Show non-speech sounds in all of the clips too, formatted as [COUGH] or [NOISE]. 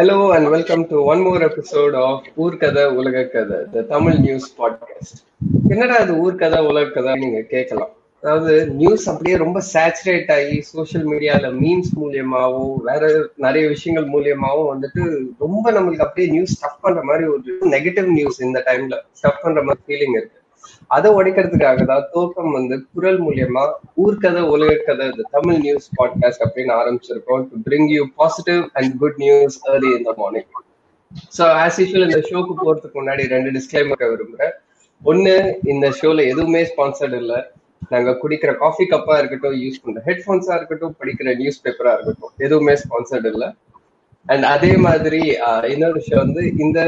Hello and welcome to one more episode of ஊர்கதை உலக கதை த Tamil news podcast என்னடா அது ஊர்கதை உலக கதை நீங்க கேட்கலாம். அதாவது நியூஸ் அப்படியே ரொம்ப சேச்சுரேட் ஆகி சோஷியல் மீடியால மீம்ஸ் மூலியமாவும் வேற நிறைய விஷயங்கள் மூலியமாவும் வந்துட்டு ரொம்ப நம்மளுக்கு அப்படியே நியூஸ் ஸ்டஃப் பண்ற மாதிரி ஒரு நெகட்டிவ் நியூஸ் இந்த டைம்ல ஸ்டஃப் பண்ற மாதிரி ஃபீலிங் இருக்கு. அதை உடைக்கிறதுக்காக தான் தோக்கம் வந்து குரல் மூலியமா ஊர்கதை உலக கதை தமிழ் நியூஸ் பாட்காஸ்ட் அப்படின்னு ஆரம்பிச்சிருக்கோம். To bring you positive and good news early இந்த மார்னிங் ஸோ ஆஸ் யூஷுவல் இந்த ஷோக்கு போறதுக்கு முன்னாடி ரெண்டு டிஸ்கிளைமர் விரும்புறேன். ஒன்னு இந்த ஷோல எதுவுமே ஸ்பான்சர்ட் இல்லை. நாங்க குடிக்கிற காஃபி கப்பா இருக்கட்டும் யூஸ் பண்ற ஹெட்ஃபோன்ஸா இருக்கட்டும் படிக்கிற நியூஸ் பேப்பரா இருக்கட்டும் எதுவுமே ஸ்பான்சர்ட் இல்லை. அண்ட் அதே மாதிரி இன்னொரு விஷயம் வந்து இந்த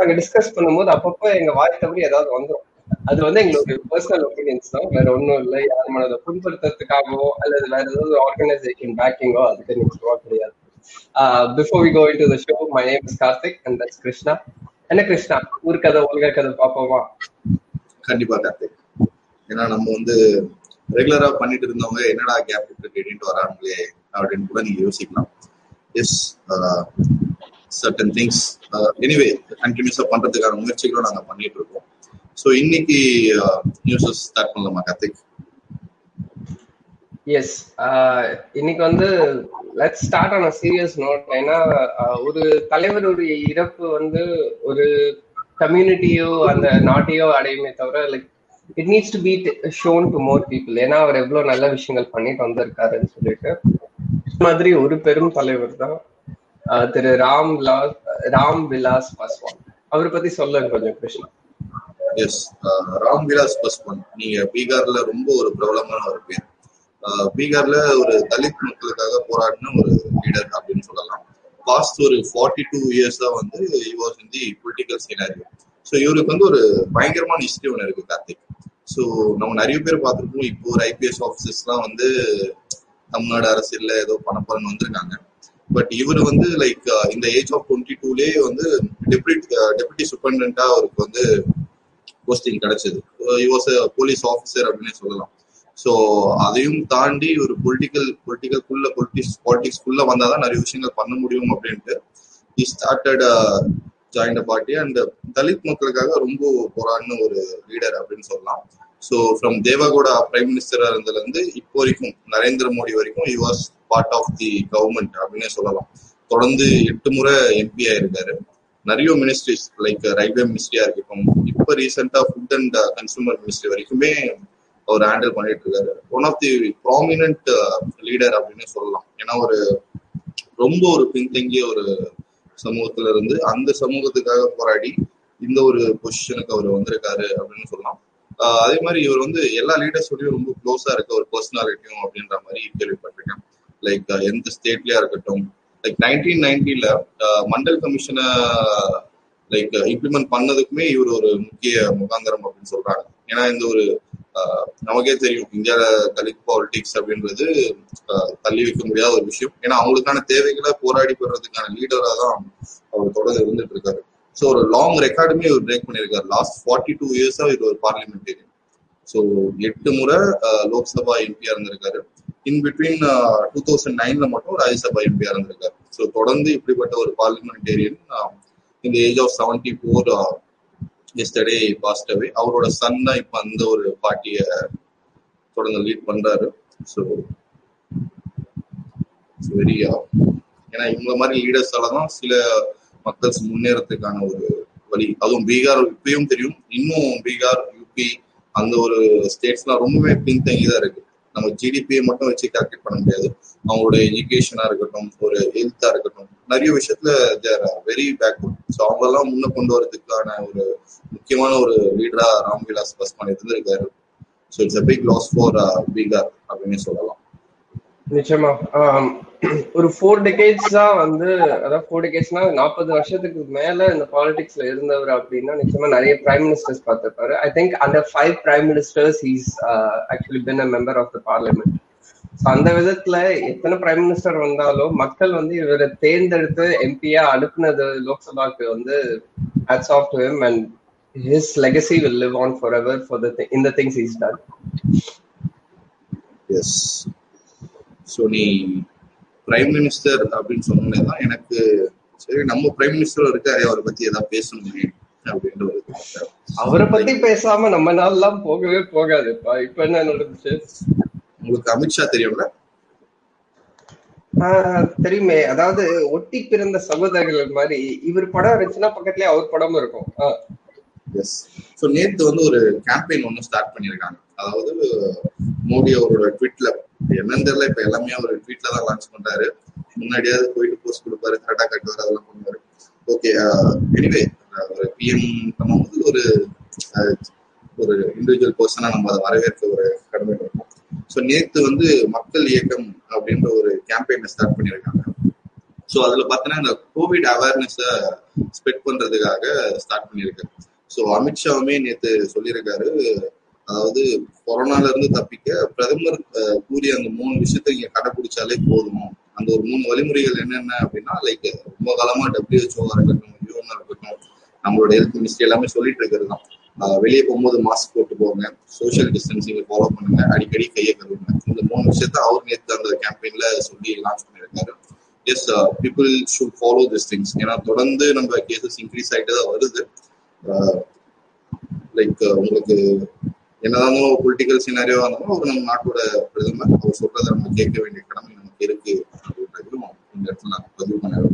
நாங்க டிஸ்கஸ் பண்ணும்போது அப்பப்போ எங்க வாய் தவறி ஏதாவது வந்துடும் அது வந்து எங்களுடைய பர்சனல் ஒப்பீனியன்ஸ் தான். வேற ஒன்றும் இல்லை. யார் மனதை புண்படுத்துறதுக்காகவோ அல்லது வேற ஏதாவது ஆர்கனைசேஷன் பேக்கிங்கோ அதுக்கு நிச்சயமா கிடையாது. Before we go in to the show my name is Karthik and that's Krishna என்ன கிருஷ்ணா ஊர் கதை உலக கதை பார்ப்போமா? கண்டிப்பா கார்த்திக் ஏன்னா நம்ம வந்து ரெகுலரா பண்ணிட்டு இருந்தவங்க என்னடா கேப் விட்டு கேட்டுட்டு வராங்களே அப்படின்னு கூட நீங்க யோசிக்கலாம். எஸ் சர்டன் திங்ஸ் எனிவே கண்டினியூஸா பண்றதுக்கான முயற்சிகளும் நாங்க பண்ணிட்டு இருக்கோம். ஸோ இன்னைக்கு uh, நியூஸஸ் ஸ்டார்ட் பண்ணலாமா கார்த்திக்? எஸ் uh, இன்னைக்கு வந்து let start on serious note ஏன்னா uh, ஒரு தலைவருடைய இறப்பு வந்து ஒரு கம்யூனிட்டியோ அந்த நாட்டையோ அடையுமே தவிர like it needs to be shown to more people ஏன்னா அவர் எவ்வளவு நல்ல விஷயங்கள் பண்ணிட்டு வந்திருக்காருன்னு சொல்லிட்டு மாதிரி ஒரு பெரும் தலைவர் தான் திரு ராம் விலாஸ் ராம் விலாஸ் பாஸ்வான். அவரை பத்தி சொல்லுங்க கொஞ்சம் கிருஷ்ணா. எஸ் ராம் விலாஸ் பஸ்வான் நீங்க பீகார்ல ரொம்ப ஒரு பிரபலமான ஒரு பேர். Uh, பீகார்ல ஒரு தலித் மக்களுக்காக போராடின ஒரு லீடர் அப்படின்னு சொல்லலாம். பாஸ்ட் ஒரு ஃபார்ட்டி டூ இயர்ஸா வந்து was in the political scenario so இவருக்கு வந்து ஒரு பயங்கரமான ஹிஸ்டரி ஒன்று இருக்கு கார்த்திக். ஸோ நம்ம நிறைய பேர் பார்த்துருக்கோம் இப்போ ஒரு ஐபிஎஸ் ஆஃபீஸர்ஸ்லாம் வந்து தமிழ்நாடு அரசியல்ல ஏதோ பணப்பலன் வந்திருக்காங்க. பட் இவர் வந்து லைக் uh, இந்த ஏஜ் ஆஃப் டுவெண்ட்டி டூலேயே வந்து டெப்யூட்டி டெபுட்டி சூப்பரண்டா அவருக்கு வந்து போஸ்டிங் கிடைச்சது. வாஸ் போலீஸ் ஆஃபீஸர் அப்படின்னு சொல்லலாம். ஸோ அதையும் தாண்டி ஒரு பொலிட்டிக்கல் பொலிட்டிக்கல்குள்ள பொலிட்டிக்ஸ் பாலிட்டிக்ஸ்குள்ள வந்தாதான் நிறைய விஷயங்கள் பண்ண முடியும் அப்படின்ட்டு he started join party and Dalit மக்களுக்காக ரொம்ப போராடின ஒரு லீடர் அப்படின்னு சொல்லலாம். ஸோ ஃப்ரம் தேவகோடா பிரைம் மினிஸ்டராக இருந்ததுல இருந்து இப்போ வரைக்கும் நரேந்திர மோடி வரைக்கும் you was part of the government அப்படின்னே சொல்லலாம். தொடர்ந்து எட்டு முறை எம்பி ஆயிருக்காரு. நிறைய மினிஸ்ட்ரிஸ் லைக் ரயில்வே மினிஸ்ட்ரியா இருக்கட்டும் இப்போ ரீசெண்டா ஃபுட் அண்ட் கன்சூமர் மினிஸ்ட்ரி வரைக்குமே அவர் ஹேண்டில் பண்ணிட்டு இருக்காரு. One of the prominent leader அப்படின்னு சொல்லலாம். ஏன்னா ஒரு ரொம்ப ஒரு பின்தங்கிய ஒரு சமூகத்துல இருந்து அந்த சமூகத்துக்காக போராடி இந்த ஒரு பொசிஷனுக்கு அவர் வந்திருக்காரு அப்படின்னு சொல்லலாம். அதே மாதிரி இவர் வந்து எல்லா லீடர்ஸோடையும் ரொம்ப க்ளோஸா இருக்க ஒரு பர்சனாலிட்டியும் அப்படின்ற மாதிரி கேள்விப்பட்டிருக்கேன். லைக் எந்த ஸ்டேட்லயா இருக்கட்டும் லைக் நைன்டீன் நைன்டில மண்டல் கமிஷனை லைக் இம்ப்ளிமெண்ட் பண்ணதுக்குமே இவர் ஒரு முக்கிய முகாந்திரம் அப்படின்னு சொல்றாங்க. ஏன்னா இந்த ஒரு uh, நமக்கே தெரியும் இந்தியாவில தலித் பாலிடிக்ஸ் அப்படின்றது uh, தள்ளி வைக்க முடியாத ஒரு விஷயம். ஏன்னா அவங்களுக்கான தேவைகளை போராடி பெறதுக்கான லீடரா தான் அவர் தொடர்ந்து இருந்துட்டு இருக்காரு. ஸோ ஒரு லாங் ரெக்கார்டுமே இவர் பிரேக் பண்ணியிருக்காரு. லாஸ்ட் ஃபார்ட்டி டூ இயர்ஸா இவர் ஒரு பார்லிமெண்டேரியன் ஸோ எட்டு முறை uh, லோக்சபா எம்பியா இருந்திருக்காரு. இன் பிட்வீன் டூ தௌசண்ட் நைன்ல மட்டும் ராஜ்யசபா எம்பியா இருந்திருக்காரு ஸோ தொடர்ந்து இப்படிப்பட்ட ஒரு பார்லிமெண்டேரியன் இந்த age of seventy four yesterday passed away அவரோட சன் தான் இப்போ அந்த ஒரு பார்ட்டியை தொடர்ந்து லீட் பண்றாரு. ஸோ வெரி uh, ஏன்னா இவங்க மாதிரி லீடர்ஸால தான் சில மக்கள் முன்னேறதுக்கான ஒரு வழி. அதுவும் பீகார் இப்பயும் தெரியும். இன்னும் பீகார் யூபி அந்த ஒரு ஸ்டேட்ஸ்லாம் ரொம்பவே பின்தங்கி தான் இருக்கு. நம்ம ஜிடிபியை மட்டும் வச்சு கால்குலேட் பண்ண முடியாது. அவங்களோட எஜுகேஷனா இருக்கட்டும் ஒரு ஹெல்த்தா இருக்கட்டும் நிறைய விஷயத்துல தேர் வெரி பேக்வர்ட் ஸோ அவங்கெல்லாம் முன்ன கொண்டு வரதுக்கான ஒரு முக்கியமான ஒரு லீடரா ராம்விலாஸ் பஸ்வான் இருந்திருக்காரு. So it's a big loss for Bihar அப்படின்னு சொல்லலாம். நிச்சயமா. ஒரு ஃபோர் டெகேட்ஸா வந்து அதாவது ஃபோர் டெகேட்ஸ்னா நாற்பது வருஷத்துக்கு மேல இந்த பாலிடிக்ஸ்ல இருந்தவர் அப்படின்னா நிச்சயமா நிறைய பிரைம் மினிஸ்டர்ஸ் பார்த்திருப்பாரு. ஐ திங்க் அந்த five prime ministers is actually been a member of the parliament அந்த விதத்துல எத்தனை பிரைம் மினிஸ்டர் வந்தாலும் மக்கள் வந்து இவரை தேர்ந்தெடுத்து எம்பியா அனுப்புனது லோக்சபாக்கு வந்து hats off to him and his legacy will live on forever for the இந்த things is done yes so நீ பிரைம் மினிஸ்டர் அப்படின்னு சொன்னே தான் எனக்கு சரி நம்ம பிரைம் மினிஸ்டர் இருக்காரு அவரை பத்தி ஏதாவது பேசணுமே அப்படின்ற ஒரு. அவரை பத்தி பேசாம நம்ம நாள்லாம் போகவே போகாதுப்பா. இப்ப என்ன நடந்துச்சு? உங்களுக்கு அமித்ஷா தெரியும்ல? தெரியுமே. அதாவது ஒட்டி பிறந்த சகோதரர்கள் மாதிரி இவர் படம் இருந்துச்சுன்னா பக்கத்துலயே அவர் படமும் இருக்கும். எஸ் ஸோ நேத்து வந்து ஒரு கேம்பெயின் ஒன்று ஸ்டார்ட் பண்ணியிருக்காங்க. அதாவது மோடி அவரோட ட்வீட்ல என்னன்னு தெரியல இப்ப எல்லாமே அவர் ட்வீட்ல தான் லான்ச் பண்றாரு. முன்னாடியாவது போயிட்டு போஸ்ட் கொடுப்பாரு கரெக்டா கட்டுவாரு அதெல்லாம் பண்ணுவாரு. ஓகே எனிவே ஒரு பிஎம் பண்ணும்போது ஒரு ஒரு இண்டிவிஜுவல் பர்சனா நம்ம அதை வரவேற்க ஒரு கடமை இருக்கும். ஸோ நேத்து வந்து மக்கள் இயக்கம் அப்படின்ற ஒரு கேம்பெயினை ஸ்டார்ட் பண்ணியிருக்காங்க. ஸோ அதுல பார்த்தீங்கன்னா இந்த கோவிட் அவேர்னஸை ஸ்ப்ரெட் பண்றதுக்காக ஸ்டார்ட் பண்ணியிருக்காரு ஸோ அமித்ஷாவுமே நேத்து சொல்லியிருக்காரு அதாவது கொரோனால இருந்து தப்பிக்க பிரதமர் கூறிய அந்த மூணு விஷயத்தை நீங்க கடைபிடிச்சாலே போதும்? அந்த ஒரு மூணு வழிமுறைகள் என்னென்ன அப்படின்னா லைக் ரொம்ப காலமா டபிள்யூஹெச்ஓ இருக்கட்டும் யூஎன் இருக்கட்டும் நம்மளோட ஹெல்த் மினிஸ்ட்ரி எல்லாமே சொல்லிட்டு இருக்கிறது தான். வெளியே போகும்போது மாஸ்க் போட்டு போங்க சோஷியல் டிஸ்டன்சிங் ஃபாலோ பண்ணுங்க அடிக்கடி கையை கழுவுங்க. இந்த மூணு விஷயத்த அவர் நேற்று அந்த கேம்பெயின்ல சொல்லி லான்ச் பண்ணியிருக்காரு. Yes people should follow this things ஏன்னா தொடர்ந்து நம்ம கேசஸ் இன்க்ரீஸ் ஆகிட்டு தான் வருது. லைக் உங்களுக்கு என்னதான் பொலிட்டிக்கல் சினாரியோ இருந்தாலும் அவர் நம்ம நாட்டோட பிரதமர். அவர் சொல்றதை நம்ம கேட்க வேண்டிய கடமை நமக்கு இருக்கு அப்படின்றதையும் இந்த இடத்துல நான் பதிவு பண்ண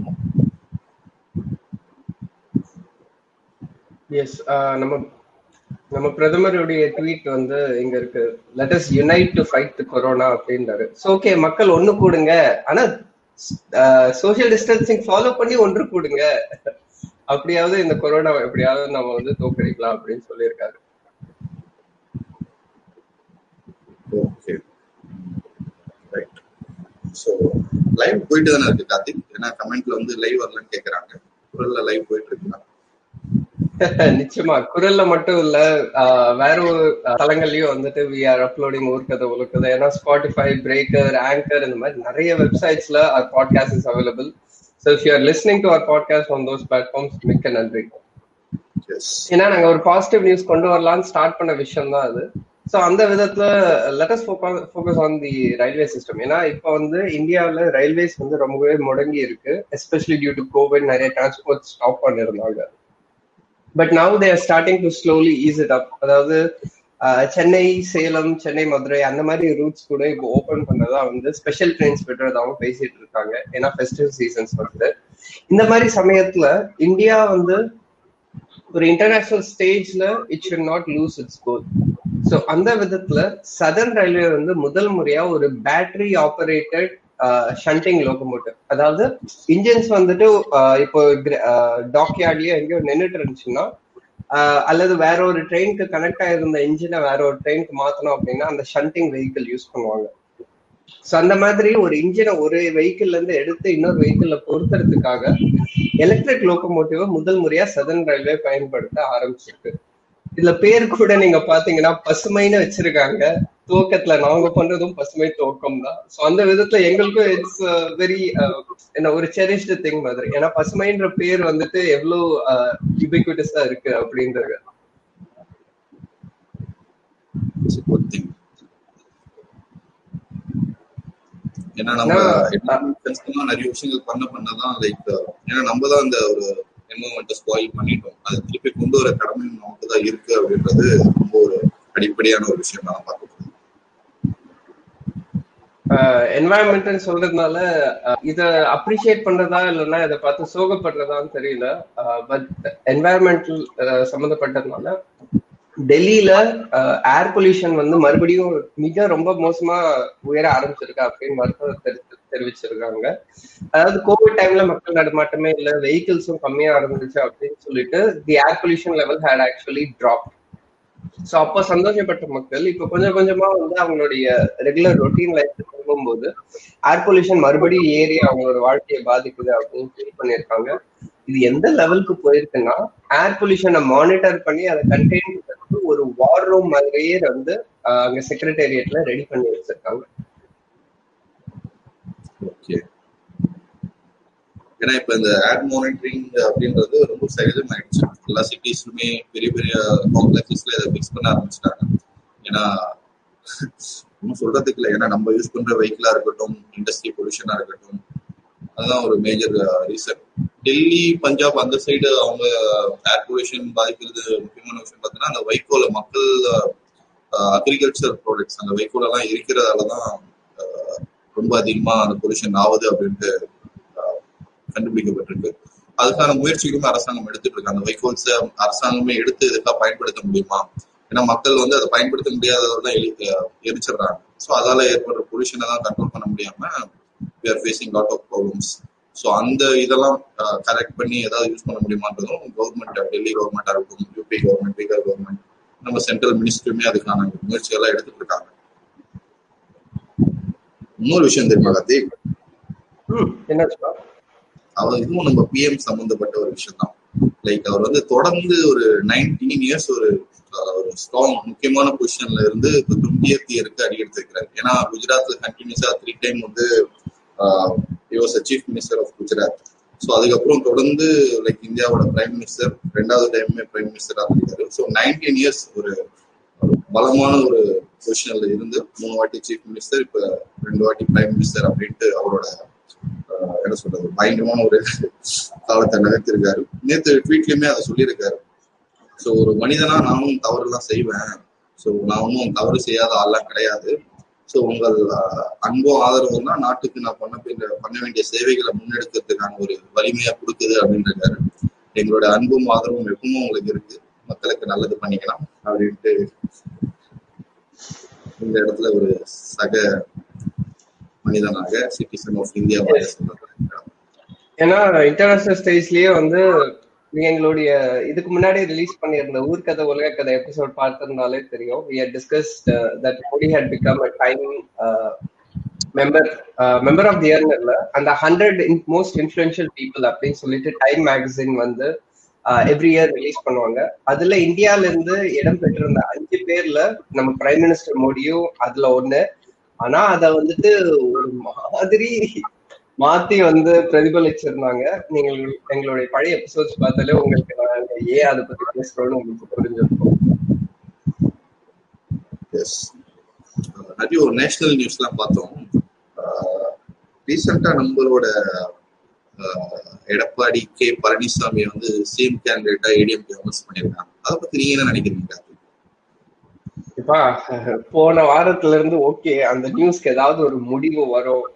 எஸ் நம்ம நம்ம பிரதமருடைய ட்வீட் வந்து இங்க இருக்கு. Let us unite to fight corona அப்படின்றாரு. சோ ஓகே மக்கள் ஒண்ணு கூடுங்க. ஆனா சோசியல் டிஸ்டன்சிங் ஃபாலோ பண்ணி ஒன்று கூடுங்க. அப்படியாவது இந்த கொரோனா எப்படியாவது நம்ம வந்து தோக்கடிக்கலாம் அப்படின்னு சொல்லியிருக்காரு. ஓகே ரைட் ஸோ லைவ் போயிட்டு தானே இருக்கு கார்த்திக்? ஏன்னா கமெண்ட்ல வந்து லைவ் வரலன்னு கேக்குறாங்க. குரல்ல லைவ் போயிட்டு இருக்குன்னா [LAUGHS] நிச்சயமா. குரல்ல மட்டும் இல்ல வேற ஒரு தளங்கள்லயும் வந்துட்டு வி ஆர் அப்லோடிங் ஊர்க்கதை உலக்கதை ஏன்னா ஸ்பாட்டிஃபை பிரேக்கர் ஆங்கர் இந்த மாதிரி நிறைய வெப்சைட்ஸ்ல our podcast is available so if you are listening to our podcast on those platforms மிக்க நன்றி. ஏன்னா நாங்க ஒரு பாசிட்டிவ் நியூஸ் கொண்டு வரலாம்னு ஸ்டார்ட் பண்ண விஷயம் தான் அது. ஸோ அந்த விதத்துல let's focus on the railway system ஏன்னா இப்போ வந்து இந்தியாவில் ரயில்வேஸ் வந்து ரொம்பவே முடங்கி இருக்கு. எஸ்பெஷலி டியூ டு கோவிட் நிறைய டிரான்ஸ்போர்ட் ஸ்டாப் பண்ணிருந்தாங்க. But now they're starting to slowly ease it up அதாவது ஆஹ், சென்னை சேலம் சென்னை மதுரை அந்த மாதிரி ரூட்ஸ் கூட இப்போ ஓபன் பண்ணதா வந்து ஸ்பெஷல் ட்ரெயின்ஸ் விடுறதாவும் பேசிட்டு இருக்காங்க. ஏன்னா ஃபெஸ்டிவ் சீசன்ஸ் வந்து. இந்த மாதிரி சமயத்துல இந்தியா வந்து ஒரு இன்டர்நேஷனல் ஸ்டேஜ்ல it should not lose its goal so அந்த விதத்துல சதர்ன் ரயில்வே வந்து முதல் முறையா ஒரு பேட்டரி ஆபரேட்டட் ஷண்டிங் லோகோமோட்டிவ் அதாவது இன்ஜின்ஸ் வந்துட்டு இப்போ டாக் யார்ட்லயே எங்கேயோ நின்றுட்டு இருந்துச்சுன்னா ஆஹ் அல்லது வேற ஒரு ட்ரெயினுக்கு கனெக்ட் ஆயிருந்த இன்ஜினை வேற ஒரு ட்ரெயினுக்கு மாத்தணும் அப்படின்னா அந்த ஷண்டிங் வெஹிக்கிள் யூஸ் பண்ணுவாங்க. ஸோ அந்த மாதிரி ஒரு இன்ஜினை ஒரு வெஹிக்கிள்ல இருந்து எடுத்து இன்னொரு வெஹிக்கிள்ல பொருத்துறதுக்காக எலக்ட்ரிக் லோகோமோட்டிவ் முதல் முறையா சதர்ன் ரயில்வே பயன்படுத்த ஆரம்பிச்சிருக்கு. இதுல பேர் கூட நீங்க பாத்தீங்கன்னா பசுமைன்னு வச்சிருக்காங்க. துவக்கத்துல நாங்க பண்றதும் பசுமை துவக்கம் தான். சோ அந்த விதத்துல எங்களுக்கும் இட்ஸ் வெரி என்ன ஒரு செரிஷ்டு திங் மாதிரி. ஏன்னா பசுமைன்ற பேர் வந்துட்டு எவ்வளவு யூபிக்விட்டஸா இருக்கு அப்படின்றது. ஏன்னா நம்ம நிறைய விஷயங்கள் பண்ண பண்ணதான் லைக் ஏன்னா நம்ம தான் அந்த ஒரு என்வரன்மெண்ட்டை ஸ்பாயில் பண்ணிட்டோம். அதை திருப்பி கொண்டு வர கடமை நமக்கு தான் இருக்கு அப்படின்றது ரொம்ப ஒரு அடிப்படையான ஒரு விஷயம் நான் பார்க்க என்வாயன்மெண்ட் சொல்றதுனால இத அப்ரிஷியேட் பண்றதா இல்லைன்னா இதை பார்த்து சோகப்படுறதான்னு தெரியல. பட் என்வாயன்மெண்டல் சம்மந்தப்பட்டதுனால டெல்லியில ஏர் பொல்யூஷன் வந்து மறுபடியும் மிக ரொம்ப மோசமா உயர ஆரம்பிச்சிருக்கா அப்படின்னு மருத்துவர் தெரிவிச்சிருக்காங்க. அதாவது கோவிட் டைம்ல மக்கள் நடமாட்டமே இல்ல வெஹிக்கிள்ஸும் கம்மியா இருந்துச்சு அப்படின்னு சொல்லிட்டு the air pollution level had actually drop so அப்போ சந்தோஷப்பட்ட மக்கள் இப்போ கொஞ்சம் கொஞ்சமா வந்து அவங்களுடைய ரெகுலர் ரொட்டீன் லைஃப் போகும்போது ஏர் பொல்யூஷன் மறுபடியும் ஏறி அவங்களோட வாழ்க்கையை பாதிக்குது அப்படின்னு ஃபீல் பண்ணியிருக்காங்க. இது எந்த லெவலுக்கு போயிருக்குன்னா ஏர் பொல்யூஷனை மானிட்டர் பண்ணி அதை கண்டெயின் ஒரு வார் ரூம் மாதிரியே வந்து அங்க செக்ரட்டேரியட்ல ரெடி பண்ணி வச்சிருக்காங்க. ஓகே ஏன்னா இப்ப இந்த ஆட் மானிட்டரிங் அப்படின்றது ரொம்ப சகஜமாயிடுச்சு. எல்லா சிட்டிஸ்லுமே பெரிய பெரிய காம்ப்ளெக்ஸஸ்ல இதை பிக்ஸ் பண்ண ஆரம்பிச்சிட்டாங்க. ஏன்னா ஒன்றும் சொல்றதுக்கு இல்லை. ஏன்னா நம்ம யூஸ் பண்ற வெஹிக்கிளா இருக்கட்டும் இண்டஸ்ட்ரி பொல்யூஷனா இருக்கட்டும் அதுதான் ஒரு major reason uh, Delhi Punjab அந்த சைடு அவங்க ஏர் பொல்யூஷன் பாதிக்கிறது முக்கியமான விஷயம் பார்த்தீங்கன்னா அந்த வைக்கோல மக்கள் uh, அக்ரிகல்ச்சர் ப்ராடக்ட்ஸ் அந்த வைக்கோல் இருக்கிறதால தான் uh, ரொம்ப அதிகமா அந்த பொல்யூஷன் ஆகுது அப்படின்ட்டு கண்டுபிடிக்கப்பட்டிருக்கு. அதுக்கான முயற்சிகளுமே அரசாங்கம் எடுத்துட்டு இருக்கு அந்த வைக்கோல்ஸ அரசாங்கமே எடுத்து இதுக்காக பயன்படுத்த முடியுமா? ஏன்னா மக்கள் வந்து அதை பயன்படுத்த முடியாததான் எரிச்சிடுறாங்க. ஸோ அதால ஏற்படுற பொல்யூஷனை தான் கண்ட்ரோல் பண்ண முடியாம we are facing lot of problems so அந்த இதெல்லாம் கரெக்ட் பண்ணி ஏதாவது யூஸ் பண்ண முடியுமான்றதும் கவர்மெண்ட் டெல்லி கவர்மெண்டா இருக்கும் யூபி கவர்மெண்ட் பீகார் கவர்மெண்ட் நம்ம சென்ட்ரல் மினிஸ்ட்ரியுமே அதுக்கான முயற்சியெல்லாம் எடுத்துட்டு இருக்காங்க. இன்னொரு விஷயம் தெரியுமா கார்த்திக்? அவர் இதுவும் நம்ம பிஎம் சம்பந்தப்பட்ட ஒரு விஷயம் தான் லைக் அவர் வந்து தொடர்ந்து ஒரு நைன்டீன் இயர்ஸ் ஒரு ஒரு ஸ்ட்ராங் முக்கியமான பொசிஷன்ல இருந்து இப்போ டுவெண்டியத் இயருக்கு அடி எடுத்திருக்கிறார் ஏன்னா குஜராத்ல கண்டினியூஸா த்ரீ டைம் வந்து was chief minister of Gujarat so அதுக்கப்புறம் தொடர்ந்து லைக் இந்தியாவோட பிரைம் மினிஸ்டர் ரெண்டாவது டைமே பிரைம் மினிஸ்டராக இருக்காரு ஸோ நைன்டீன் இயர்ஸ் ஒரு பலமான ஒரு பொசிஷன்ல இருந்து மூணு வாட்டி சீஃப் மினிஸ்டர் இப்ப ரெண்டு வாட்டி பிரைம் மினிஸ்டர் அப்படின்ட்டு அவரோட என்ன சொல்றது பயங்கரமான ஒரு காலத்தை நகர்த்திருக்காரு. நேற்று ட்வீட்லயுமே அதை சொல்லியிருக்காரு. ஸோ ஒரு மனிதனா நானும் தவறுலாம் செய்வேன். ஸோ நான் ஒன்றும் தவறு செய்யாத ஆள்லாம் கிடையாது. ஸோ உங்கள் அன்பும் ஆதரவு தான் நாட்டுக்கு நான் பண்ண பண்ண வேண்டிய சேவைகளை முன்னெடுக்கிறதுக்கான ஒரு வலிமையா கொடுக்குது அப்படின்றாரு. எங்களோட அன்பும் ஆதரவும் எப்பவும் உங்களுக்கு இருக்கு. மக்களுக்கு நல்லது பண்ணிக்கலாம் அப்படின்ட்டு இந்த இடத்துல ஒரு சக மனிதனாக சிட்டிசன் ஆஃப் இந்தியா ஏன்னா இன்டர்நேஷனல் ஸ்டேஜ்லயே வந்து எங்களுடைய இதுக்கு முன்னாடி ரிலீஸ் பண்ணியிருந்த ஊர்கதை உலக கதை எபிசோட் பார்த்திருந்தாலே தெரியும். We had discuss that Modi had become a Time member member of the இயர்ல அந்த ஹண்ட்ரட் மோஸ்ட் இன்ஃபுளுன்ஷியல் பீப்புள் அப்படின்னு சொல்லிட்டு டைம் மேகசின் வந்து எவ்ரி இயர் ரிலீஸ் பண்ணுவாங்க. அதுல இந்தியால இருந்து இடம் பெற்றிருந்த அஞ்சு பேர்ல நம்ம பிரைம் மினிஸ்டர் மோடியும் அதுல ஒண்ணு. ஆனா அத வந்துட்டு ஒரு மாதிரி மாத்தி வந்து பிரதிபலிச்சிருந்தாங்க. நீங்க எங்களுடைய பழைய எபிசோட்ஸ் பார்த்தாலே உங்களுக்கு நாங்க ஏன் அதை பத்தி பேசுறோம்னு உங்களுக்கு புரிஞ்சிருக்கோம். நிறைய ஒரு நேஷனல் நியூஸ் எல்லாம் பார்த்தோம் ரீசெண்டா நம்மளோட எடப்பாடி கே பழனிசாமி வந்து சிஎம் கேண்டிடேட்டா ஏடிஎம்கே அனௌன்ஸ் பண்ணியிருக்காங்க. அதை பத்தி நீங்க என்ன நினைக்கிறீங்க இப்பா போன வாரத்துல இருந்து ஓகே அந்த நியூஸ்க்கு ஏதாவது ஒரு முடிவு வரும்.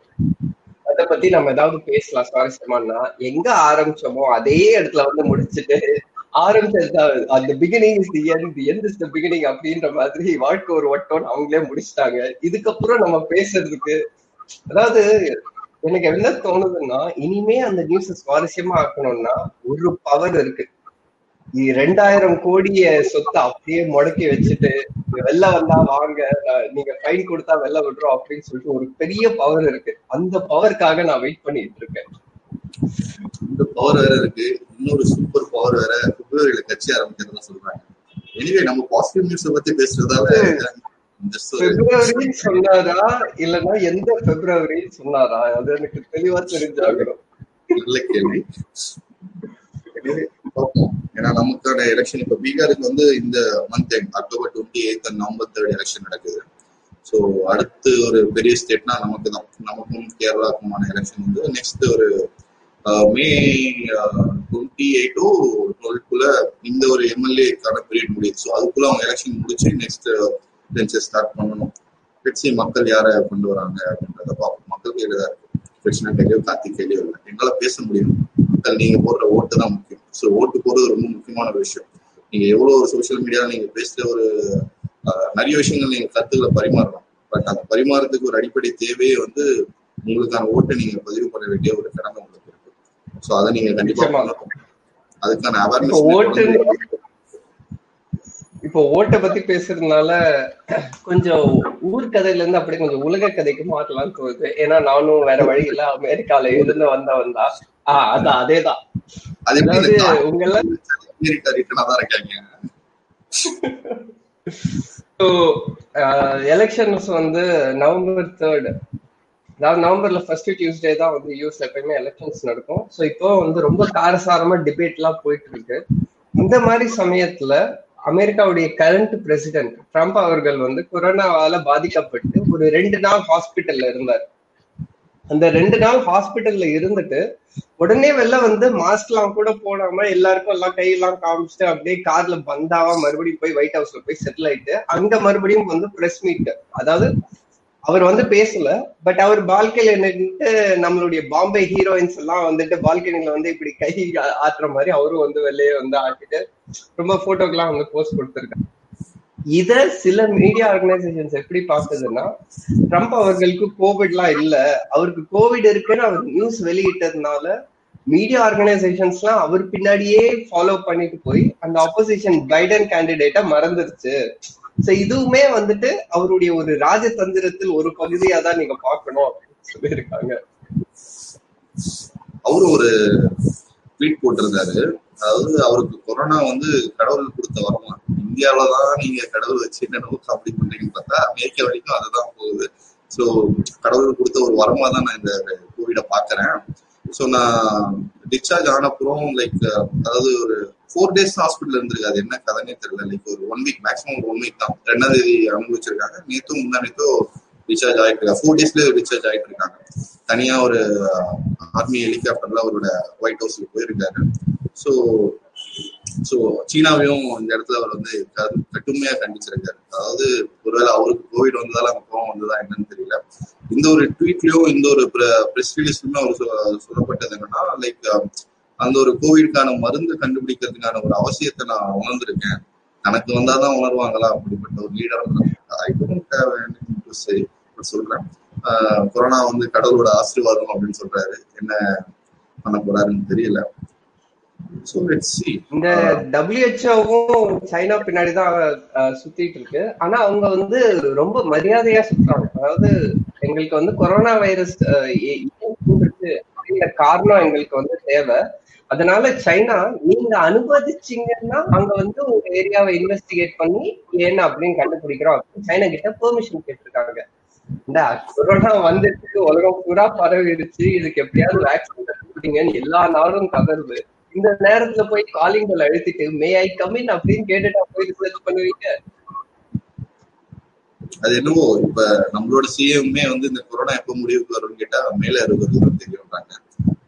அத பத்தி நம்ம ஏதாவது பேசலாம் சுவாரஸ்யமானா எங்க ஆரம்பிச்சோமோ அதே இடத்துல வந்து முடிச்சுட்டு ஆரம்பிச்சது அந்த beginning is the end the end is the beginning அப்படின்ற மாதிரி வாழ்க்கை ஒரு வட்டம் அவங்களே முடிச்சிட்டாங்க. இதுக்கப்புறம் நம்ம பேசுறதுக்கு அதாவது எனக்கு என்ன தோணுதுன்னா இனிமே அந்த நியூஸ் சுவாரஸ்யமா ஆக்கணும்னா ஒரு பவர் இருக்கு. ரெண்டாயிரம் கோடிய சொத்தை அப்படியே முடக்கி வச்சுட்டு வெளில வந்தா வாங்க நீங்க ஃபைன் கொடுத்தா வெளில விடுறோம் அப்படின்னு சொல்லிட்டு ஒரு பெரிய பவர் இருக்கு. அந்த பவருக்காக நான் வெயிட் பண்ணிட்டு இருக்கேன். இந்த பவர் வேற இருக்கு. இன்னொரு சூப்பர் பவர் வேற பிப்ரவரியில கட்சி ஆரம்பிக்கிறதா சொல்றாங்க. எனிவே நம்ம பாசிட்டிவ் நியூஸ் பத்தி பேசுறதால பிப்ரவரின்னு சொன்னாரா? இல்லன்னா எந்த பிப்ரவரின்னு சொன்னாரா? அது எனக்கு தெளிவா தெரிஞ்சாகணும். நல்ல கேள்வி. ஏன்னா நமக்கான எலெக்ஷன் இப்ப பீகாருக்கு வந்து இந்த month end October twenty eighth and November third election நடக்குது. ஸோ அடுத்து ஒரு பெரிய ஸ்டேட்னா நமக்கு தான் நமக்கும் கேரளாக்குமான எலெக்ஷன் வந்து நெக்ஸ்ட் ஒரு மே டுவெண்ட்டி எயிட்டோ டுவெல்க்குள்ள இந்த ஒரு எம்எல்ஏக்கான பீரியட் முடியுது. ஸோ அதுக்குள்ள அவங்க எலெக்ஷன் முடிச்சு நெக்ஸ்ட் பெஞ்சஸ் ஸ்டார்ட் பண்ணணும். கட்சி மக்கள் யாரை கொண்டு வராங்க அப்படின்றத பார்ப்போம். மக்கள் கையில தான் இருக்கு. பிரச்சனை கையிலோ கார்த்திக் கையிலோ இல்லை எங்களால பேச முடியும் மக்கள் நீங்க போடுற ஓட்டு தான் முக்கியம். ஸோ ஓட்டு போடுறது ரொம்ப முக்கியமான விஷயம். நீங்க எவ்வளவு ஒரு சோசியல் மீடியால நீங்க பேசுற ஒரு நிறைய விஷயங்கள் நீங்க கருத்துக்களை பரிமாறலாம். பட் அந்த பரிமாறதுக்கு ஒரு அடிப்படை தேவையே வந்து உங்களுக்கான ஓட்டை நீங்க பதிவு பண்ண வேண்டிய ஒரு கடமை உங்களுக்கு இருக்கு. ஸோ அதை நீங்க கண்டிப்பா அதுக்கான அவேர்னஸ் இப்போ ஓட்டை பத்தி பேசுறதுனால கொஞ்சம் ஊர் கதையில இருந்து அப்படியே கொஞ்சம் உலக கதைக்கு மாற்றலாம்னு தோணுது. ஏன்னா நானும் வேற வழி இல்ல. அமெரிக்கால இருந்து வந்தவன் தான் ஆஹ் அதான் அதேதான். அதாவது உங்க எல்லாம் எலெக்ஷன்ஸ் வந்து நவம்பர் தேர்ட் அதாவது நவம்பர்ல ஃபர்ஸ்ட் டியூஸ்டே தான் வந்து யூஎஸ் எப்பயுமே எலெக்ஷன்ஸ் நடக்கும். ஸோ இப்போ வந்து ரொம்ப காரசாரமா டிபேட் எல்லாம் போயிட்டு இருக்கு. இந்த மாதிரி சமயத்துல அமெரிக்காவுடைய கரண்ட் பிரசிடென்ட் ட்ரம்ப் அவர்கள் வந்து கொரோனாவால பாதிக்கப்பட்டு ஒரு ரெண்டு நாள் ஹாஸ்பிட்டல்ல இருந்தார். அந்த ரெண்டு நாள் ஹாஸ்பிட்டல்ல இருந்துட்டு உடனே வெளில வந்து மாஸ்க் எல்லாம் கூட போடாம எல்லாருக்கும் எல்லாம் கையெல்லாம் காமிச்சிட்டு அப்படியே கார்ல பந்தாவா மறுபடியும் போய் ஒயிட் ஹவுஸ்ல போய் செட்டில் ஆயிட்டு அங்க மறுபடியும் வந்து பிரஸ் மீட் அதாவது அவர் வந்து பேசல பட் அவர் பால்கனில நின்றுட்டு நம்மளுடைய பாம்பே ஹீரோயின்ஸ் எல்லாம் வந்துட்டு பால்கனில வந்து இப்படி கை ஆட்டுற மாதிரி அவரும் வந்து வெளியே வந்து ஆட்டிட்டு ரொம்ப போட்டோக்கெல்லாம் வந்து போஸ்ட் கொடுத்துருக்காங்க இத சில மீடியா ஆர்கனைசேஷன்ஸ் எப்படி பார்த்ததுன்னா ட்ரம்ப் அவர்களுக்கு கோவிட்லாம் இல்ல. அவருக்கு கோவிட் இருக்குன்னு அவர் நியூஸ் வெளியிட்டதுனால மீடியா ஆர்கனைசேஷன்ஸ்லாம் அவர் பின்னாடியே ஃபாலோ பண்ணிட்டு போய் அந்த ஆப்போசிஷன் பைடன் கேண்டிடேட்டை மறந்துருச்சு. சோ இதுவுமே வந்துட்டு அவருடைய ஒரு ராஜதந்திரத்தில் ஒரு பகுதியா தான் நீங்க பார்க்கணும் அப்படின்னு சொல்லியிருக்காங்க. அவரு ஒரு ட்வீட் போட்டிருந்தாரு. அதாவது அவருக்கு கொரோனா வந்து கடவுள் கொடுத்த வரமா? இந்தியாவிலதான் நீங்க கடவுள் வச்சு என்னென்ன அப்படி பண்றீங்கன்னு பார்த்தா அமெரிக்கா வரைக்கும் அதுதான் போகுது. ஸோ கடவுள் கொடுத்த ஒரு வரமா தான் நான் இந்த கோவிட பாக்குறேன் ஸோ நான் டிஸ்சார்ஜ் ஆனப்புறம் லைக் அதாவது ஒரு ஃபோர் டேஸ் ஹாஸ்பிட்டல் இருந்திருக்கு அது என்ன கதனே தெரியல. லைக் ஒரு ஒன் வீக் மேக்ஸிமம் ஒரு ஒன் வீக் தான். ரெண்டாம் தேதி அனுபவிச்சிருக்காங்க. நேற்றும் முன்னாடித்தோ டிஸ்சார்ஜ் ஆகிட்டு இருக்காங்க. ஃபோர் டேஸ்ல டிஸ்சார்ஜ் ஆகிட்டு இருக்காங்க. தனியாக ஒரு ஆர்மி ஹெலிகாப்டர்ல அவரோட ஒயிட் ஹவுஸ்ல போயிருக்காரு. ஸோ ஸோ சீனாவையும் இந்த இடத்துல அவர் வந்து கட்டுமையா கண்டிச்சிருக்காரு. அதாவது ஒருவேளை அவருக்கு கோவிட் வந்ததால அந்த கோவம் வந்ததா என்னன்னு தெரியல. இந்த ஒரு ட்வீட்லயும் இந்த ஒரு ப்ரெஸ் ரிலீஸ்லயுமே அவர் சொல்லப்பட்டது என்னன்னா லைக் um, அந்த ஒரு கோவிட்கான மருந்து கண்டுபிடிக்கிறதுக்கான ஒரு அவசியத்தை நான் உணர்ந்திருக்கேன். எனக்கு வந்தாதான் உணர்வாங்களா? அப்படிப்பட்ட ஒரு லீடர் சொல்றேன். கொரோனா வந்து கடவுளோட ஆசீர்வாதம் அப்படின்னு சொல்றாரு. என்ன பண்ண போறாருன்னு தெரியல. இந்த டபிள்யூஹெச்ஓவும் சைனா பின்னாடிதான் சுத்திட்டு இருக்கு ஆனா அவங்க வந்து ரொம்ப மரியாதையா சுத்துறாங்க. அதாவது எங்களுக்கு வந்து கொரோனா வைரஸ் அப்படிங்கிற காரணம் எங்களுக்கு வந்து தேவை. அதனால சைனா நீங்க அனுமதிச்சீங்கன்னா அங்க வந்து உங்க ஏரியாவை இன்வெஸ்டிகேட் பண்ணி ஏன்னு அப்படின்னு கண்டுபிடிக்கிறோம் சைனா கிட்ட பெர்மிஷன் கேட்டிருக்காங்க. இந்த கொரோனா வந்துட்டு உலகம் பூரா பரவிடுச்சு. இதுக்கு எப்படியாவது வேக்சின் கண்டுபிடிங்கன்னு எல்லா நாடும் கதருது இந்த நேரத்துல போய் காலிங் பெல் அழுத்திட்டு மே ஐ கமின் அப்படின்னு கேட்டுட்டா போய் ரிசர்ச் பண்ணுவீங்க? அது என்னவோ இப்ப நம்மளோட சிஎம்மே வந்து இந்த கொரோனா எப்ப முடிவுக்கு வரும்னு கேட்டா மேல இருக்கிறது தெரியும்றாங்க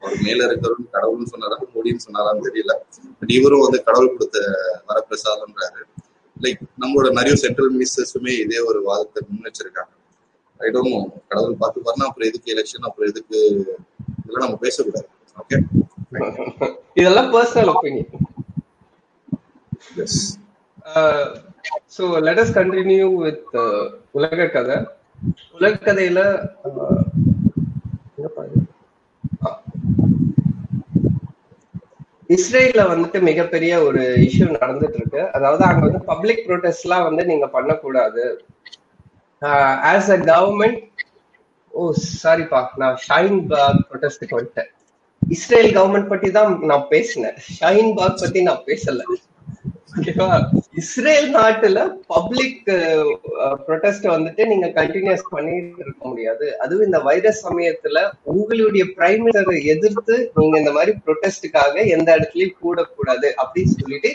அவர் மேல இருக்கிறவன் கடவுள்னு சொன்னாரா மோடின்னு சொன்னாரான்னு தெரியல. பட் இவரும் வந்து கடவுள் கொடுத்த வரப்பிரசாதம்ன்றாரு. லைக் நம்மளோட நிறைய சென்ட்ரல் மினிஸ்டர்ஸுமே இதே ஒரு வாதத்தை முன் வச்சிருக்காங்க ஐ கடவுள் பார்த்து பாருன்னா அப்புறம் எதுக்கு எலெக்ஷன் அப்புறம் எதுக்கு இதெல்லாம் நம்ம பேசக்கூடாது. ஓகே [LAUGHS] இதெல்லாம் personal opinion so let us continue with உலக கதை. உலக கதையில இஸ்ரேல்ல வந்துட்டு மிகப்பெரிய ஒரு இஷ்யூ நடந்துட்டு இருக்கு அதாவது அங்க வந்து பப்ளிக் ப்ரொடெஸ்ட் எல்லாம் வந்து நீங்க பண்ணக்கூடாது. ஆஸ் அ கவர்மெண்ட் ஓ சாரிப்பா நான் ஷைன் ப்ரொடெஸ்டுக்கு வந்துட்டேன். இஸ்ரேல் கவர்மெண்ட் பத்தி தான் நான் பேசினேன். ஷைன் பாக் பத்தி நான் பேசல. ஓகேவா? இஸ்ரேல் நாட்டுல பப்ளிக் ப்ரொடெஸ்ட் வந்துட்டு நீங்க கண்டினியூஸ் பண்ணிட்டு இருக்க முடியாது. அதுவும் இந்த வைரஸ் சமயத்துல உங்களுடைய பிரைம் மினிஸ்டரை எதிர்த்து நீங்க இந்த மாதிரி ப்ரொடெஸ்டுக்காக எந்த இடத்துலயும் கூடக்கூடாது அப்படின்னு சொல்லிட்டு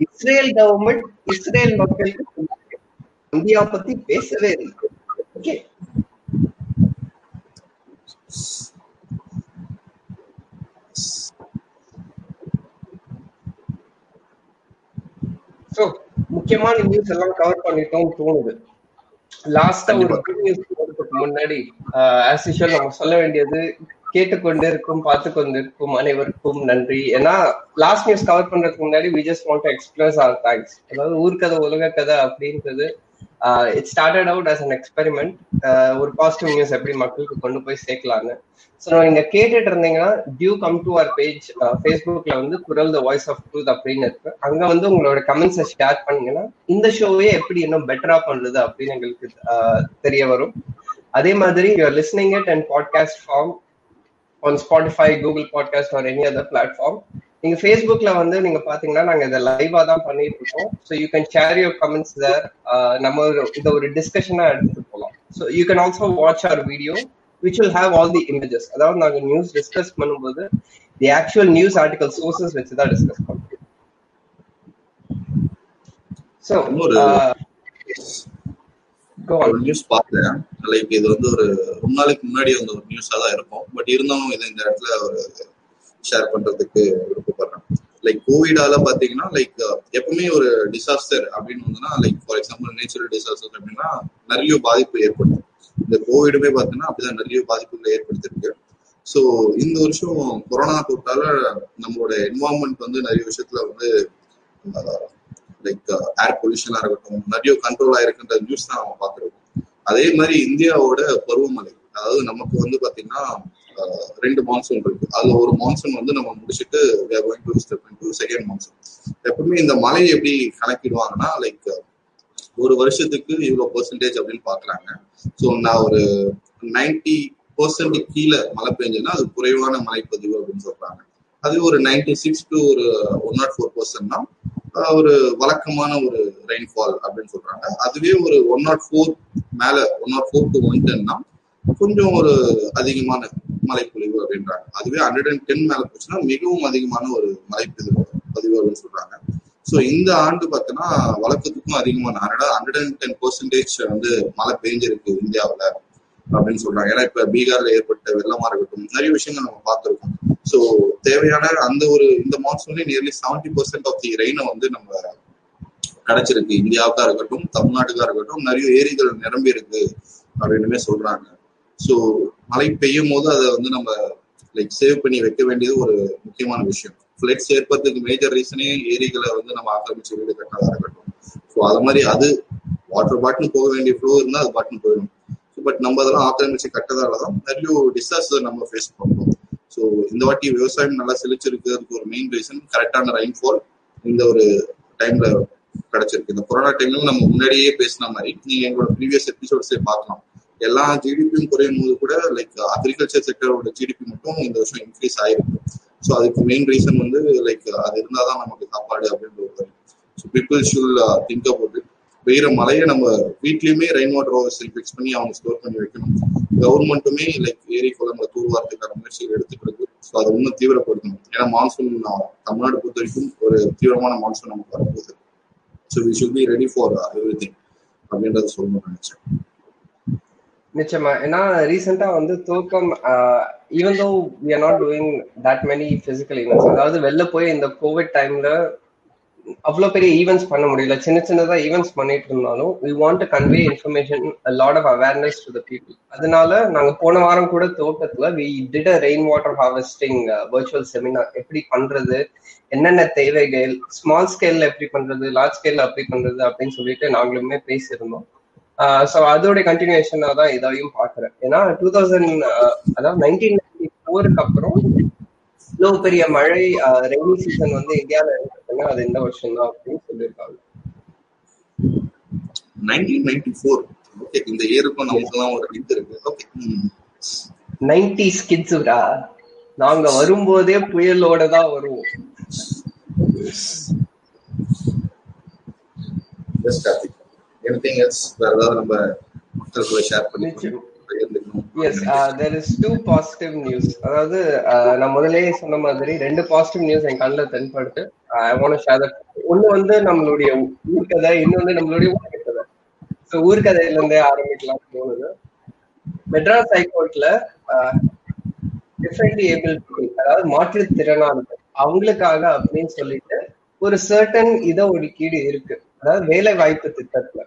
இஸ்ரேல் கவர்மெண்ட் இஸ்ரேல் மக்களுக்கு இந்தியா பத்தி பேசவே இருக்கு ஓகே? ஸோ முக்கியமான நியூஸ் எல்லாம் கவர் பண்ணிட்டோம் தோணுது. லாஸ்டா ஒரு முன்னாடி ஆஸ் யூஷுவல் நம்ம சொல்ல வேண்டியது கேட்டுக்கொண்டிருக்கும் பார்த்து கொண்டிருக்கும் அனைவருக்கும் நன்றி. ஏன்னா லாஸ்ட் நியூஸ் கவர் பண்றதுக்கு முன்னாடி we just want to express our thanks அதாவது ஊர்க்கதை உலக கதை அப்படின்றது it started out as an experiment ஒரு பாசிட்டிவ் நியூஸ் எப்படி மக்களுக்கு கொண்டு போய் சேர்க்கலான்னு ஸோ நீங்க கேட்டுட்டு இருந்தீங்கன்னா do come to our page ஃபேஸ்புக்ல வந்து குரல் த வாய்ஸ் ஆஃப் ட்ரூத் அப்படின்னு இருக்கு. அங்க வந்து உங்களோட கமெண்ட்ஸை ஷேர் பண்ணீங்கன்னா இந்த ஷோவே எப்படி இன்னும் பெட்டரா பண்றது அப்படின்னு எங்களுக்கு uh, தெரிய வரும். அதே மாதிரி you're listening it and podcast form on Spotify Google podcast or any other platform நீங்க ஃபேஸ்புக்ல வந்து நீங்க பாத்தீங்கன்னா நாங்க இதை லைவா தான் பண்ணிட்டு இருக்கோம் so you can share your comments there நம்ம இதை ஒரு டிஸ்கஷனா எடுத்துட்டு போகலாம் so you can also watch our video which will have all the images அதாவது நாங்க நியூஸ் டிஸ்கஸ் பண்ணும்போது the actual news article sources வச்சு தான் டிஸ்கஸ் பண்ணுறோம் ஸோ. ஒரு நியூஸ் பார்த்தேன் லைக் இது வந்து ஒரு ரொம்ப நாளைக்கு முன்னாடி வந்த ஒரு நியூஸா தான் இருக்கும். பட் இருந்தாலும் இதை இந்த இடத்துல ஒரு ஷேர் பண்றதுக்கு விருப்பப்படுறேன் லைக் கோவிடால பாத்தீங்கன்னா லைக் எப்பவுமே ஒரு டிசாஸ்டர் அப்படின்னு வந்ததுன்னா like for example natural disaster அப்படின்னா நிறைய பாதிப்பு ஏற்படும் இந்த கோவிடுமே பார்த்தீங்கன்னா அப்படிதான் நிறைய பாதிப்புகளை ஏற்படுத்திருக்கு. ஸோ இந்த வருஷம் கொரோனா தொட்டால நம்மளோட என்வாயன்மெண்ட் வந்து நிறைய விஷயத்துல வந்து லைக் ஏர் பொல்யூஷனா இருக்கட்டும் நிறைய கண்ட்ரோல் ஆயிருக்குன்ற நியூஸ் தான் நம்ம பார்த்துருக்கோம் அதே மாதிரி இந்தியாவோட பருவமழை அதாவது நமக்கு வந்து பாத்தீங்கன்னா ரெண்டு மான்சூன் இருக்கு. அதுல ஒரு மான்சூன் வந்து நம்ம முடிச்சுட்டு செகண்ட் மான்சூன் எப்பவுமே இந்த மழையை எப்படி கணக்கிடுவாங்கன்னா லைக் ஒரு வருஷத்துக்கு இவ்வளவு பெர்சன்டேஜ் அப்படின்னு பாக்குறாங்க ஸோ நான் ஒரு நைன்டி பெர்சன்ட் கீழே மழை பெஞ்சதுன்னா அது குறைவான மழைப்பதிவு அப்படின்னு சொல்றாங்க. அது ஒரு நைன்டி சிக்ஸ் டு ஒரு ஒன் நாட் ஃபோர் பர்சன்ட்னா ஒரு வழக்கமான ஒரு ரெயின்ஃபால் அப்படின்னு சொல்றாங்க. அதுவே ஒரு ஒன் நாட் ஃபோர் மேல one nought four to one டென்னா கொஞ்சம் ஒரு அதிகமான மழைப்பொழிவு அப்படின்றாங்க. அதுவே ஹண்ட்ரட் அண்ட் டென் மேல போச்சுன்னா மிகவும் அதிகமான ஒரு மழை பதிவு அப்படின்னு சொல்றாங்க. ஸோ இந்த ஆண்டு பார்த்தோன்னா வழக்கத்துக்கும் அதிகமான hundred hundred and ten percentage வந்து மழை பெஞ்சிருக்கு இந்தியாவில் அப்படின்னு சொல்றாங்க. ஏன்னா இப்ப பீகார்ல ஏற்பட்ட வெள்ளமா இருக்கட்டும் நிறைய விஷயங்கள் நம்ம பார்த்துருக்கோம். ஸோ தேவையான அந்த ஒரு இந்த மான்சூன்ல nearly seventy percent of the ரெயினை வந்து நம்ம கிடைச்சிருக்கு. இந்தியாவுக்கா இருக்கட்டும் தமிழ்நாட்டுக்கா இருக்கட்டும் நிறைய ஏரிகள் நிரம்பி இருக்கு அப்படின்னுமே சொல்றாங்க. ஸோ மழை பெய்யும் போது அதை வந்து நம்ம லைக் சேவ் பண்ணி வைக்க வேண்டியது ஒரு முக்கியமான விஷயம். ஃபிளட்ஸ் ஏற்படுறதுக்கு மேஜர் ரீசனே ஏரிகளை வந்து நம்ம ஆக்கிரமிச்சு வீடு கட்டினதாக இருக்கட்டும். ஸோ அது மாதிரி அது வாட்டர் பாட்டில் போக வேண்டிய ஃப்ளோ இருந்தால் அது பாட்டில் போயிடும். பட் நம்ம அதெல்லாம் ஆக்கிரமிச்சு கட்டதால தான் நிறைய டிசாஸ்டர் நம்ம ஃபேஸ் பண்றோம். ஸோ இந்த வாட்டி விவசாயம் நல்லா செழிச்சிருக்கிறதுக்கு ஒரு மெயின் ரீசன் கரெக்டான ரெயின்ஃபால் இந்த ஒரு டைம்ல கிடைச்சிருக்கு. இந்த கொரோனா டைம்ல நம்ம முன்னாடியே பேசின மாதிரி நீங்க எங்களோட ப்ரீவியஸ் எபிசோட்ஸே பார்க்கலாம். எல்லா ஜிடிபியும் குறையும் போது கூட லைக் அக்ரிகல்ச்சர் செக்டரோட ஜிடிபி மட்டும் இந்த வருஷம் இன்க்ரீஸ் ஆயிருக்கு. ஸோ அதுக்கு மெயின் ரீசன் வந்து லைக் அது இருந்தாதான் நமக்கு சாப்பாடு அப்படின்ற ஒரு so people should think about it பெய்கிற மழையை நம்ம வீட்லயுமே ரெயின் வாட்டர் ஹார்வெஸ்டிங் ஃபிக்ஸ் பண்ணி அவங்க ஸ்டோர் பண்ணி வைக்கணும். கவர்மெண்ட்டுமே லைக் ஏரி குளங்களை தூர்வாரத்துக்கான முயற்சிகள் எடுத்துட்டு இருக்கு ஸோ அதை இன்னும் தீவிரப்படுத்தணும். ஏன்னா மான்சூன் uh, தமிழ்நாடு பொறுத்த வரைக்கும் ஒரு தீவிரமான மான்சூன் நமக்கு வரப்போகுது. So we should be ready for everything அப்படின்றத சொல்லணும்னு நினைச்சேன். நிச்சயமா. ஏன்னா ரீசெண்டா வந்து தூக்கம் even though we are not doing that many physical events அதாவது வெளில போய் இந்த கோவிட் டைம்ல அவ்வளோ பெரிய ஈவெண்ட்ஸ் பண்ண முடியல. சின்ன சின்னதா ஈவெண்ட்ஸ் பண்ணிட்டு இருந்தாலும் we want to convey information lot of awareness to the people அதனால நாங்க போன வாரம் கூட தோட்டத்துல we did a rain water harvesting virtual seminar எப்படி பண்றது? என்னென்ன தேவைகள்? ஸ்மால் ஸ்கேல்ல எப்படி பண்றது? லார்ஜ் ஸ்கேல்ல எப்படி பண்றது அப்படின்னு சொல்லிட்டு நாங்களுமே பேசியிருந்தோம். ஸோ அதோட கண்டினியூஷனா தான் இதையும் பாக்குறேன் ஏன்னா டூ தௌசண்ட் அதாவது நைன்டீன் நைன்டி ஃபோருக்கு அப்புறம் இவ்வளவு பெரிய மழை ரெய்னி சீசன் வந்து இந்தியாவில இருக்குதுன்னா அது இந்த வருஷம் தான் அப்படின்னு சொல்லியிருக்காங்க. நைன்டீன் நைன்டி ஃபோர் ஓகே இந்த இயருக்கும் நமக்குலாம் ஒரு இது இருக்கு. ஓகே நைன்டி ஸ்கிட்ஸுடா நாங்க வரும்போதே புயலோட தான் வருவோம். கார்த்திக் எனிதிங் எல்ஸ் வேற ஏதாவது நம்ம மக்களுக்குள்ள ஷேர் பண்ணி yes there is two positive news அதாவது uh, நான் முதலே சொன்ன மாதிரி ரெண்டு பாசிட்டிவ் நியூஸ் என் கண்ணில் தென்படுத்து ஐ வாண்ட் ஷேர் ஒன்னு வந்து நம்மளுடைய ஊர்க்கதை இன்னொன்னு நம்மளுடைய ஊர் கதை ஸோ ஊர்க்கதையில இருந்தே ஆரம்பிக்கலாம் தோணுது. மெட்ராஸ் ஹைகோர்ட்ல டிஃப்ரெண்ட்லி ஏபிள் பீப்புள் அதாவது மாற்றுத்திறனாளிகள் அவங்களுக்காக அப்படின்னு சொல்லிட்டு ஒரு சர்டன் இட ஒதுக்கீடு இருக்கு. அதாவது வேலை வாய்ப்பு திட்டத்துல.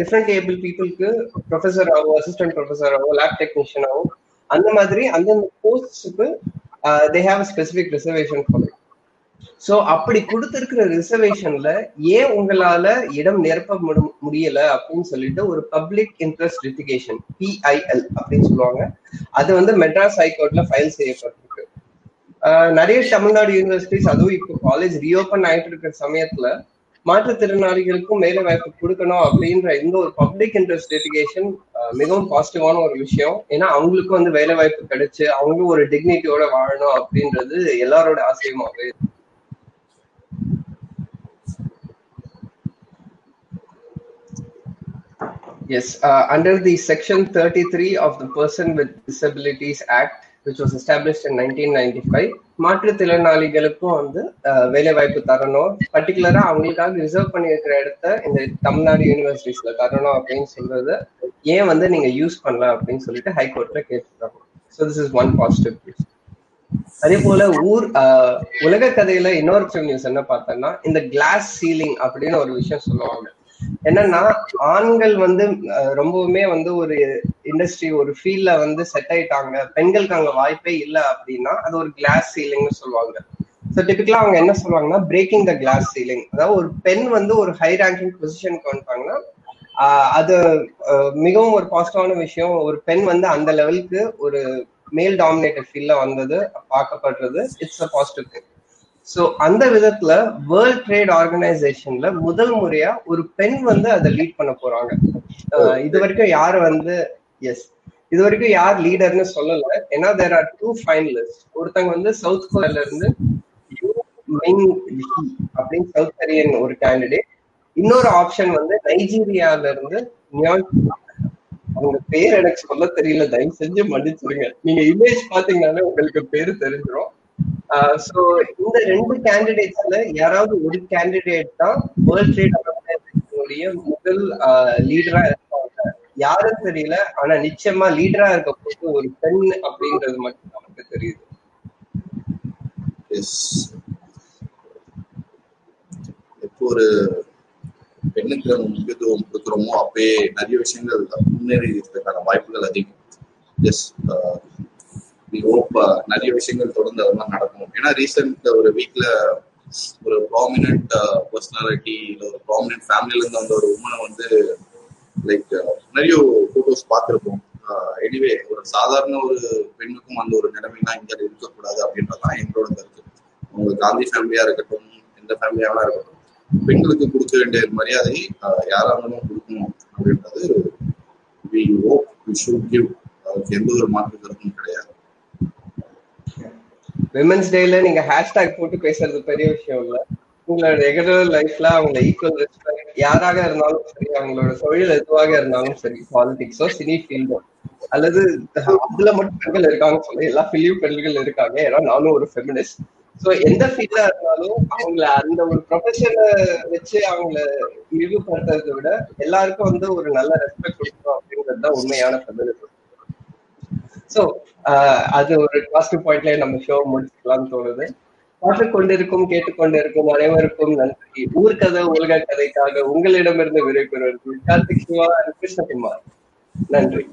டிஃப்ரெண்ட் ஏபிள் பீப்புளுக்கு ப்ரொஃபஸராகவோ அசிஸ்டன்ட் ப்ரொஃபஸராகவோ லேப் டெக்னீஷியனாகவோ அந்த மாதிரி அந்தந்த போஸ்ட்ஸுக்கு they have specific reservation for so அப்படி கொடுத்துருக்கிற ரிசர்வேஷன்ல ஏன் உங்களால இடம் நிரப்ப முடியல அப்படின்னு சொல்லிட்டு ஒரு பப்ளிக் இன்ட்ரெஸ்ட் லிட்டிகேஷன் பிஐஎல் அப்படின்னு சொல்லுவாங்க. அது வந்து மெட்ராஸ் ஹைகோர்ட்ல ஃபைல் செய்யப்பட்டிருக்கு. நிறைய தமிழ்நாடு யூனிவர்சிட்டிஸ் அதுவும் இப்போ காலேஜ் ரீஓபன் ஆயிட்டு இருக்கிற சமயத்துல மாற்றுத்திறனாளிகளுக்கும் வேலை வாய்ப்பு கொடுக்கணும் அப்படின்ற இந்த ஒரு பப்ளிக் இன்ட்ரெஸ்ட் லிட்டிகேஷன் மிகவும் பாசிட்டிவான ஒரு விஷயம் ஏன்னா அவங்களுக்கும் வந்து வேலை வாய்ப்பு கிடைச்சு அவங்களும் ஒரு டிக்னிட்டியோட வாழணும் அப்படின்றது எல்லாரோட ஆசையுமாவே இருக்கு. Yes, uh, under the Section 33 of the Person with Disabilities Act, which was established in nineteen ninety five மாற்றுத்திறனாளிகளுக்கும் வந்து வேலை வாய்ப்பு தரணும். பர்டிகுலரா அவங்களுக்காக ரிசர்வ் பண்ணி இருக்கிற இடத்த இந்த தமிழ்நாடு யூனிவர்சிட்டிஸ்ல தரணும் அப்படின்னு சொல்றத ஏன் வந்து நீங்க யூஸ் பண்ணல அப்படின்னு சொல்லிட்டு ஹைகோர்ட்ல கேட்டுருக்காங்க. So this is one positive அதே போல ஊர் உலக கதையில இன்னொரு நியூஸ் என்ன பார்த்தோம்னா இந்த கிளாஸ் சீலிங் அப்படின்னு ஒரு விஷயம் சொல்லுவாங்க. என்னன்னா ஆண்கள் வந்து ரொம்பவுமே வந்து ஒரு இண்டஸ்ட்ரி ஒரு ஃபீல்ட்ல வந்து செட் ஆயிட்டாங்க. பெண்களுக்கு அங்க வாய்ப்பே இல்லை அப்படின்னா அது ஒரு கிளாஸ் சீலிங்னு சொல்லுவாங்க. ஸோ டிபிக்கலா அவங்க என்ன சொல்லுவாங்கன்னா பிரேக்கிங் த கிளாஸ் சீலிங் அதாவது ஒரு பெண் வந்து ஒரு ஹை ரேங்கிங் பொசிஷனுக்கு வந்துட்டாங்கன்னா அது மிகவும் ஒரு பாசிட்டிவான விஷயம். ஒரு பெண் வந்து அந்த லெவலுக்கு ஒரு மேல் டாமினேட்டட் ஃபீல்ட்ல வந்தது பார்க்கப்படுறது it's a positive thing so அந்த விதத்துல வேர்ல்ட் ட்ரேட் ஆர்கனைசேஷன்ல முதல் முறையா ஒரு பெண் வந்து அதை லீட் பண்ண போறாங்க. இது வரைக்கும் யார் வந்து எஸ் இது வரைக்கும் யார் லீடர்னு சொல்லல. ஏன்னா தேர் ஆர் டூ ஃபைனலிஸ்ட் ஒருத்தங்க வந்து சவுத் கொரியால இருந்து அப்படின்னு சவுத் கொரியன் ஒரு கேண்டிடேட் இன்னொரு ஆப்ஷன் வந்து நைஜீரியால இருந்து அவங்க பேர் எனக்கு சொல்ல தெரியல. தயவு செஞ்சு மன்னிச்சிருங்க நீங்க இமேஜ் பாத்தீங்கன்னாலே உங்களுக்கு பேரு தெரிஞ்சிடும் சோ இந்த ரெண்டு கேண்டிடேட்ஸ்ல யாராவது ஒரு கேண்டிடேட் தான் வேர்ல்ட் ட்ரேட் ஆர்கனைசேஷனுடைய முதல் லீடரா இருப்பாங்க. யாரும் தெரியல ஆனா நிச்சயமா லீடரா இருக்க போது ஒரு பெண் அப்படின்றது மட்டும் நமக்கு தெரியுது. இப்போ ஒரு பெண்ணுக்கு நம்ம முக்கியத்துவம் கொடுக்குறோமோ அப்பயே நிறைய விஷயங்கள் முன்னேறி இருக்கிறதுக்கான வாய்ப்புகள் அதிகம். எஸ் ஹோப் uh, நிறைய விஷயங்கள் தொடர்ந்து அதெல்லாம் நடக்கும். ஏன்னா ரீசெண்ட் ஒரு வீக்ல ஒரு ப்ராமினன்ட் பர்சனாலிட்டி இல்லை ஒரு ப்ராமினன்ட் ஃபேமிலியில இருந்து வந்த ஒரு உமனை வந்து லைக் uh, நிறைய போட்டோஸ் பார்த்துருப்போம். எனிவே uh, ஒரு சாதாரண ஒரு பெண்ணுக்கும் அந்த ஒரு நிலைமைலாம் இங்க இருக்கக்கூடாது அப்படின்றதான் எங்களோட கருத்து. உங்க காந்தி ஃபேமிலியா இருக்கட்டும் எந்த ஃபேமிலியாவா இருக்கட்டும் பெண்களுக்கு கொடுக்க வேண்டிய மரியாதை யாரா இருந்தாலும் கொடுக்கணும் அப்படின்றது we hope we should give அதுக்கு எந்த ஒரு மாற்று கருத்தும் கிடையாது. விமன்ஸ் டேல நீங்க ஹேஷ்டாக் போட்டு பேசுறது பெரிய விஷயம் இல்ல. உங்களோட ரெகுலர் லைஃப்ல அவங்கள ஈக்குவல் ரெஸ்பெக்ட் யாராக இருந்தாலும் சரி அவங்களோட தொழில் எதுவாக இருந்தாலும் சரி பாலிடிக்ஸோ சினி ஃபீல்டோ அல்லது அதுல மட்டும் பெண்கள் இருக்காங்க சொல்லி எல்லா ஃபீல்டையும் பெண்கள் இருக்காங்க. ஏன்னா நானும் ஒரு ஃபெமினிஸ்ட் சோ எந்த ஃபீல்டா இருந்தாலும் அவங்கள அந்த ஒரு ப்ரொஃபஷனை வச்சு அவங்கள இழிவுபடுத்துறதை விட எல்லாருக்கும் வந்து ஒரு நல்ல ரெஸ்பெக்ட் கொடுக்கணும் அப்படிங்கிறது தான் உண்மையான ஃபெமினிசம் சோ uh, அது ஒரு பாசிட்டிவ் பாயிண்ட்ல நம்ம ஷோ முடிச்சுக்கலாம்னு தோணுது. பார்த்து கொண்டிருக்கும் கேட்டுக்கொண்டிருக்கும் அனைவருக்கும் நன்றி. ஊர்கதை உலக கதைக்காக உங்களிடமிருந்து விடைபெறுவது கார்த்திக் சிவா கிருஷ்ணகுமார். நன்றி.